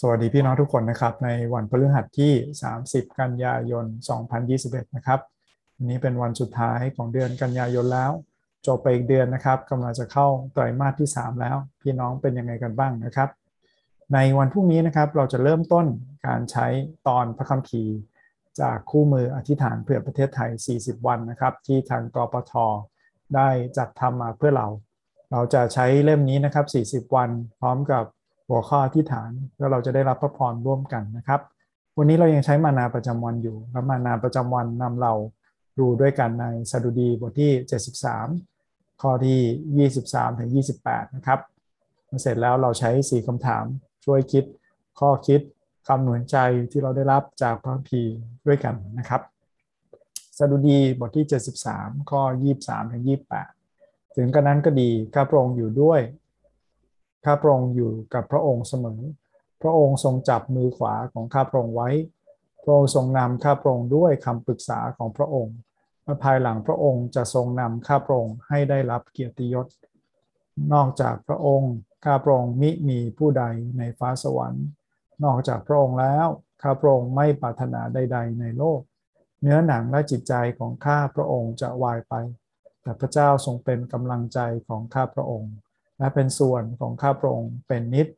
สวัสดีพี่น้องทุกคนนะครับ ในวันพฤหัสที่ 30 กันยายน 2021 นะครับวันนี้เป็นวันสุดท้ายของเดือนกันยายนแล้วจบไปอีกเดือนนะครับกำลังจะเข้าไตรมาสที่ 3 แล้ว พี่น้องเป็นยังไงกันบ้างนะครับ ในวันพรุ่งนี้นะครับเราจะเริ่มต้นการใช้ตอนพระคัมภีร์ จากคู่มืออธิษฐานเพื่อประเทศไทย 40 วันนะครับ ที่ทางกปทได้จัดทำมาเพื่อเรา เราจะใช้เล่มนี้นะครับ 40 วัน พร้อมกับ หัวข้ออธิษฐานแล้วเราจะได้รับพระพรร่วมกันนะครับ วันนี้เรายังใช้มานาประจำวันอยู่และมานาประจำวันนำเราดูด้วยกันในสดุดีบทที่ 73 ข้อที่ 23 ถึง 28 นะครับเสร็จแล้วเราใช้ 4คำถามช่วยคิดข้อคิดคำหนุนใจที่เราได้รับจากพระพีด้วยกันนะครับสดุดีบทที่ 73 ข้อ 23 ถึง 28 ถึงกระนั้นก็ดีข้าพระองค์อยู่ด้วย ข้าพระองค์อยู่กับพระองค์เสมอ พระองค์ทรงจับมือขวาของข้าพระองค์ไว้ พระองค์ทรงนำข้าพระองค์ด้วยคำปรึกษาของพระองค์และภายหลังพระองค์จะทรงนำข้าพระองค์ให้ได้รับเกียรติยศ นอกจากพระองค์ข้าพระองค์มิมีผู้ใดในฟ้าสวรรค์ นอกจากพระองค์แล้วข้าพระองค์ไม่ปรารถนาใด ๆ ในโลก เนื้อหนังและจิตใจของข้าพระองค์จะวายไป แต่พระเจ้าทรงเป็นกำลังใจของข้าพระองค์ และเป็นส่วนของข้าพระองค์เป็นนิด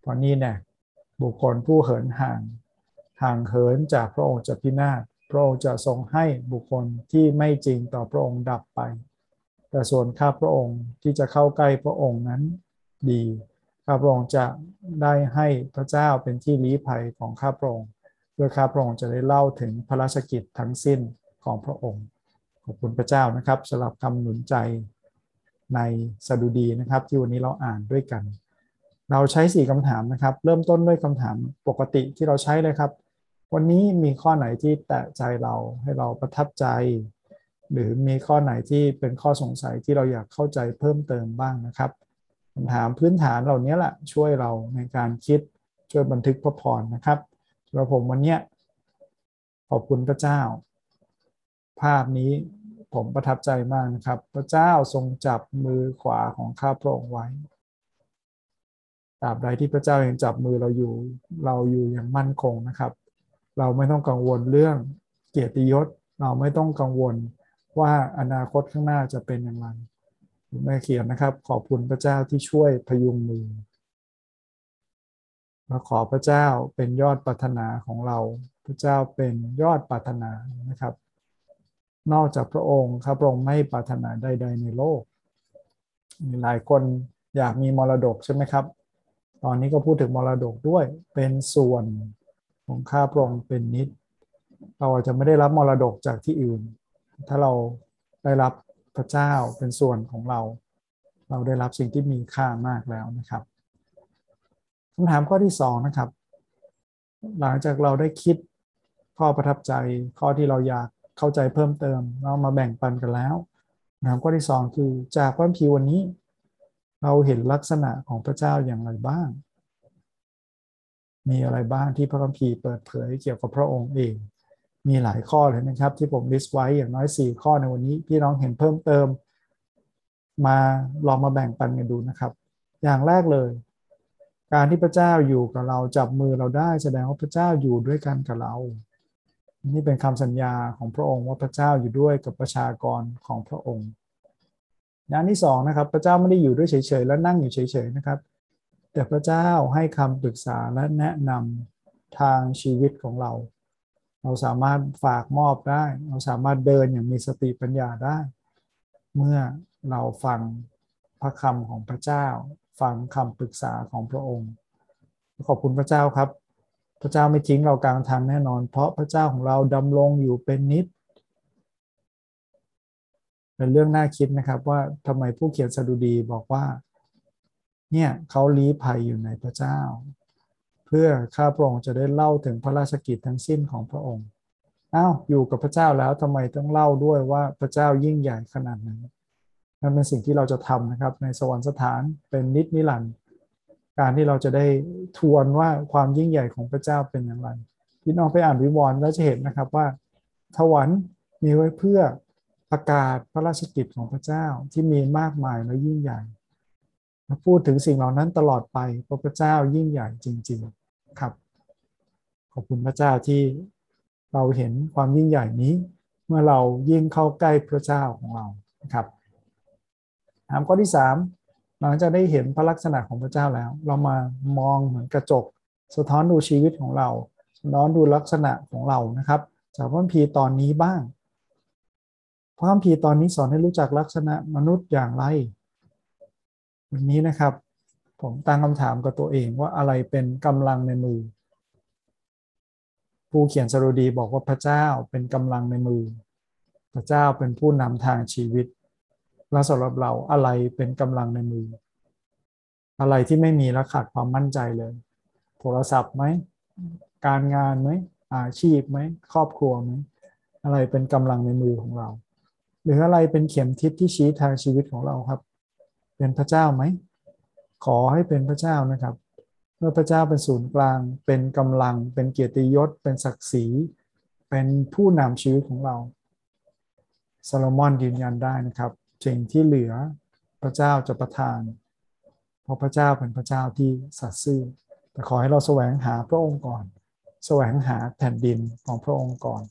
เพราะนี่เนี่ยบุคคลผู้เหินห่าง ห่างเหินจากพระองค์จะพินาศพระองค์จะทรงให้บุคคลที่ไม่จริงต่อพระองค์ดับไป แต่ส่วนข้าพระองค์ที่จะเข้าใกล้พระองค์นั้นดีข้าพระองค์จะได้ให้พระเจ้าเป็นที่ลี้ภัยของข้าพระองค์เพื่อข้าพระองค์จะได้เล่าถึงพระราชกิจทั้งสิ้นของพระองค์ ขอบคุณพระเจ้านะครับสำหรับคำหนุนใจ ในสดุดีนะครับ ที่วันนี้เราอ่านด้วยกัน เราใช้ 4คำถามนะครับ เริ่มต้นด้วยคำถามปกติที่เราใช้เลยครับ วันนี้มีข้อไหนที่แตะใจเราให้เราประทับใจ หรือมีข้อไหนที่เป็นข้อสงสัยที่เราอยากเข้าใจเพิ่มเติมบ้างนะครับคำถามพื้นฐานเหล่านี้แหละช่วยเราในการคิดช่วยบันทึกพระพรนะครับสำหรับผมวันนี้ขอบคุณพระเจ้า ภาพนี้ ผมประทับใจมากนะครับ พระเจ้าทรงจับมือขวาของข้าพระองค์ไว้ตราบใดที่พระเจ้ายังจับมือเราอยู่เราอยู่อย่างมั่นคงนะครับ เราไม่ต้องกังวลเรื่องเกียรติยศ เราไม่ต้องกังวลว่าอนาคตข้างหน้าจะเป็นอย่างไรแม่เขียนนะครับ ขอบคุณพระเจ้าที่ช่วยพยุงมือมาขอพระเจ้าเป็นยอดปรารถนาของเรา พระเจ้าเป็นยอดปรารถนานะครับ นอกจากพระองค์ข้าพระองค์ไม่ปรารถนาใด ๆ ในโลก มีหลายคนอยากมีมรดกใช่ไหมครับ ตอนนี้ก็พูดถึงมรดกด้วย เป็นส่วนของข้าพระองค์เป็นนิด เราอาจจะไม่ได้รับมรดกจากที่อื่น ถ้าเราได้รับพระเจ้าเป็นส่วนของเรา เราได้รับสิ่งที่มีค่ามากแล้วนะครับคำถามข้อที่สองนะครับ หลังจากเราได้คิดข้อประทับใจข้อที่เราอยาก เข้าใจเพิ่มเติม เรามาแบ่งปันกันแล้วนะครับข้อที่สองคือจากพระพีวันนี้ เราเห็นลักษณะของพระเจ้าอย่างไรบ้าง มีอะไรบ้างที่พระคัมภีร์เปิดเผยเกี่ยวกับพระองค์เอง มีหลายข้อเลยนะครับ ที่ผมลิสต์ไว้อย่างน้อย 4 ข้อในวันนี้พี่น้องเห็นเพิ่มเติม มาลองมาแบ่งปันกันดูนะครับ อย่างแรกเลย การที่พระเจ้าอยู่กับเราจับมือเราได้แสดงว่าพระเจ้าอยู่ด้วยกันกับเรา นี่เป็นคำสัญญาของพระองค์ว่าพระเจ้าอยู่ด้วยกับประชากรของพระองค์อย่างที่สองนะครับ พระเจ้าไม่ได้อยู่ด้วยเฉยๆ แล้วนั่งอยู่เฉยๆนะครับ แต่พระเจ้าให้คำปรึกษาและแนะนำทางชีวิตของเรา เราสามารถฝากมอบได้ เราสามารถเดินอย่างมีสติปัญญาได้ เมื่อเราฟังพระคำของพระเจ้า ฟังคำปรึกษาของพระองค์ ขอบคุณพระเจ้าครับ พระเจ้าไม่ทิ้งเรากลางทางแน่นอน เพราะพระเจ้าของเราดำรงอยู่เป็นนิดเป็นเรื่องน่าคิดนะครับว่าทำไมผู้เขียนสดุดีบอกว่า เนี่ยเขาลี้ภัยอยู่ในพระเจ้า เพื่อข้าพระองค์จะได้เล่าถึงพระราชกิจทั้งสิ้นของพระองค์อ้าวอยู่กับพระเจ้าแล้วทำไมต้องเล่าด้วยว่าพระเจ้ายิ่งใหญ่ขนาดนั้นนั่นเป็นสิ่งที่เราจะทำนะครับในสวรรคสถานเป็นนิดนิรันดร์ การที่เราจะได้ทวนว่าความยิ่งใหญ่ของพระเจ้าเป็นอย่างไรพี่น้องไปอ่านวิวรณ์แล้วจะเห็นนะครับว่าสวรรค์มีไว้เพื่อประกาศพระราชกิจของพระเจ้าที่มีมากมายและยิ่งใหญ่พูดถึงสิ่งเหล่านั้นตลอดไปเพราะพระเจ้ายิ่งใหญ่จริง ๆครับ ขอบคุณพระเจ้าที่เราเห็นความยิ่งใหญ่นี้ เมื่อเรายิ่งเข้าใกล้พระเจ้าของเรานะครับ ถามข้อที่3 หลังจากได้เห็นพระลักษณะของพระเจ้าแล้ว เรามามองเหมือนกระจก สะท้อนดูชีวิตของเรา สะท้อนดูลักษณะของเรานะครับ จากพระคัมภีร์ตอนนี้บ้าง พระคัมภีร์ตอนนี้สอนให้รู้จักลักษณะมนุษย์อย่างไรวันนี้นะครับ ผมตั้งคำถามกับตัวเองว่าอะไรเป็นกำลังในมือ ผู้เขียนสรุดีบอกว่าพระเจ้าเป็นกำลังในมือ พระเจ้าเป็นผู้นำทางชีวิต และสำหรับเราอะไรเป็นกำลังในมือ อะไรที่ไม่มีและขาดความมั่นใจเลย โทรศัพท์ไหม การงานไหม อาชีพไหม ครอบครัวไหม อะไรเป็นกำลังในมือของเรา หรืออะไรเป็นเข็มทิศที่ชี้ทางชีวิตของเราครับ เป็นพระเจ้าไหม ขอให้เป็นพระเจ้านะครับเมื่อพระเจ้าเป็นศูนย์กลาง เป็นกำลัง เป็นเกียรติยศ เป็นศักดิ์ศรี เป็นผู้นำชีวิตของเราซาโลมอนยืนยันได้นะครับ สิ่งที่เหลือพระเจ้าจะประทาน เพราะพระเจ้าเป็นพระเจ้าที่สัตย์ซื่อ แต่ขอให้เราแสวงหาพระองค์ก่อน แสวงหาแผ่นดินของพระองค์ก่อน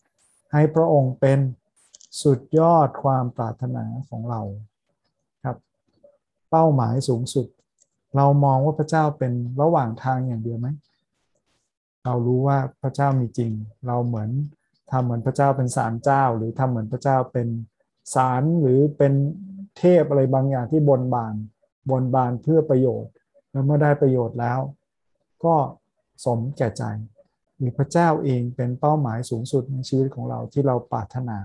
ให้พระองค์เป็นสุดยอดความปรารถนาของเราครับ เป้าหมายสูงสุด เรามองว่าพระเจ้าเป็นระหว่างทางอย่างเดียวไหมเรารู้ว่าพระเจ้ามีจริง เราเหมือนทำเหมือนพระเจ้าเป็นศาลเจ้า หรือทำเหมือนพระเจ้าเป็น ศาลหรือเป็นเทพอะไรบางอย่างที่บนบานบนบานเพื่อประโยชน์ แล้วเมื่อได้ประโยชน์แล้ว ก็สมแก่ใจหรือพระเจ้าเองเป็นเป้าหมายสูงสุดในชีวิตของเราที่เราปรารถนา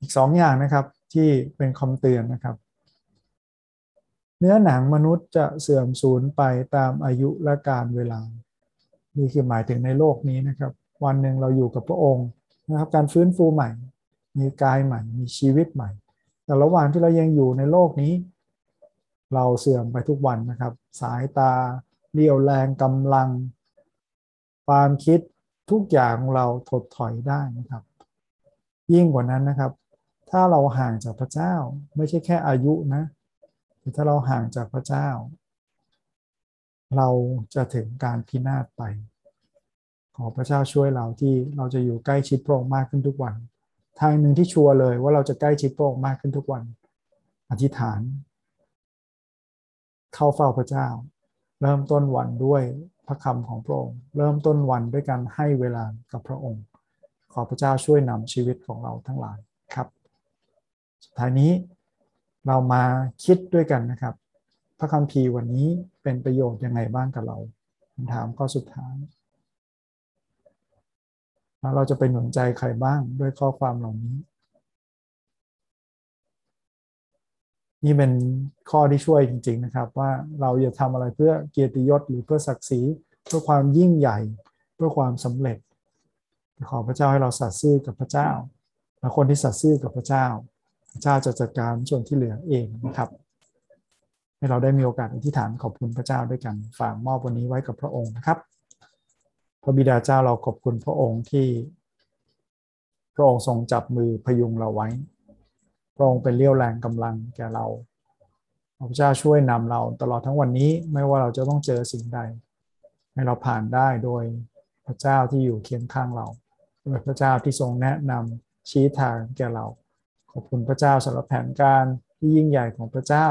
อีกสองอย่างนะครับที่เป็นคำเตือนนะครับ เนื้อหนังมนุษย์จะเสื่อมสูญไปตามอายุและการเวลา นี่คือหมายถึงในโลกนี้นะครับ วันหนึ่งเราอยู่กับพระองค์นะครับ การฟื้นฟูใหม่ มีกายใหม่ มีชีวิตใหม่ แต่ระหว่างที่เรายังอยู่ในโลกนี้ เราเสื่อมไปทุกวันนะครับ สายตาเรี่ยวแรงกำลัง ความคิดทุกอย่างของเราถดถอยได้นะครับ ยิ่งกว่านั้นนะครับ ถ้าเราห่างจากพระเจ้าไม่ใช่แค่อายุนะแต่ถ้าเราห่างจากพระเจ้า เราจะถึงการพินาศไป ขอพระเจ้าช่วยเราที่เราจะอยู่ใกล้ชิดพระองค์มากขึ้นทุกวัน ทางหนึ่งที่ชัวร์เลยว่าเราจะใกล้ชิดพระองค์มากขึ้นทุกวัน อธิษฐาน เข้าเฝ้าพระเจ้า เริ่มต้นวันด้วยพระคำของพระองค์ เริ่มต้นวันด้วยการให้เวลากับพระองค์ ขอพระเจ้าช่วยนำชีวิตของเราทั้งหลายครับสุดท้ายนี้เรามาคิดด้วยกันนะครับ พระคัมภีร์วันนี้เป็นประโยชน์ยังไงบ้างกับเราคำถามข้อสุดท้าย เราจะไปหนุนใจใครบ้างด้วยข้อความเหล่านี้ นี่เป็นข้อที่ช่วยจริง ๆนะครับ ว่าเราอย่าทำอะไรเพื่อเกียรติยศหรือเพื่อศักดิ์ศรีเพื่อความยิ่งใหญ่ เพื่อความสำเร็จ ขอพระเจ้าให้เราสัตย์ซื่อกับพระเจ้าและคนที่สัตย์ซื่อกับพระเจ้า พระเจ้าจะจัดการส่วนที่เหลือเองนะครับให้เราได้มีโอกาสอธิษฐานขอบคุณพระเจ้าด้วยกันฝากมอบวันนี้ไว้กับพระองค์นะครับ ระบิดาเจ้าเราขอบคุณพระองค์ที่ พระองค์ทรงจับมือพยุงเราไว้ พระองค์เป็นเลี้ยวแรงกำลังแก่เรา พระเจ้าช่วยนำเราตลอดทั้งวันนี้ไม่ว่าเราจะต้องเจอสิ่งใด ให้เราผ่านได้โดยพระเจ้าที่อยู่เคียงข้างเราโดยพระเจ้าที่ทรงแนะนำชี้ทางแก่เรา ขอบคุณพระเจ้าสำหรับแผนการที่ยิ่งใหญ่ของพระเจ้า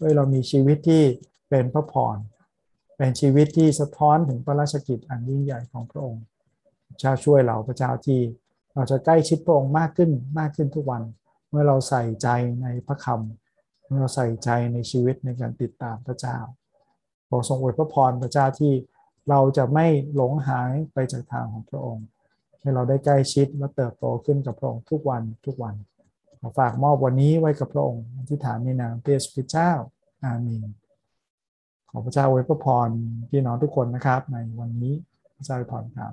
ด้วยเรามีชีวิตที่เป็นพระพร เป็นชีวิตที่สะท้อนถึงพระราชกิจอันยิ่งใหญ่ของพระองค์พระเจ้าช่วยเราพระเจ้าที่เราจะใกล้ชิดพระองค์มากขึ้นมากขึ้นทุกวัน เมื่อเราใส่ใจในพระคำเมื่อเราใส่ใจในชีวิตในการติดตามพระเจ้าขอทรงอวยพระพรพระเจ้าที่เราจะไม่หลงหายไปจากทางของพระองค์ ให้เราได้ใกล้ชิดและเติบโตขึ้นกับพระองค์ทุกวันทุกวันฝากมอบวันนี้ไว้กับพระองค์ที่ฐานในนามพระเยซูคริสต์เจ้าอาเมน ขอพระเจ้าอวยพระพรพี่น้องทุกคนนะครับ ในวันนี้พระเจ้าอวยพรครับ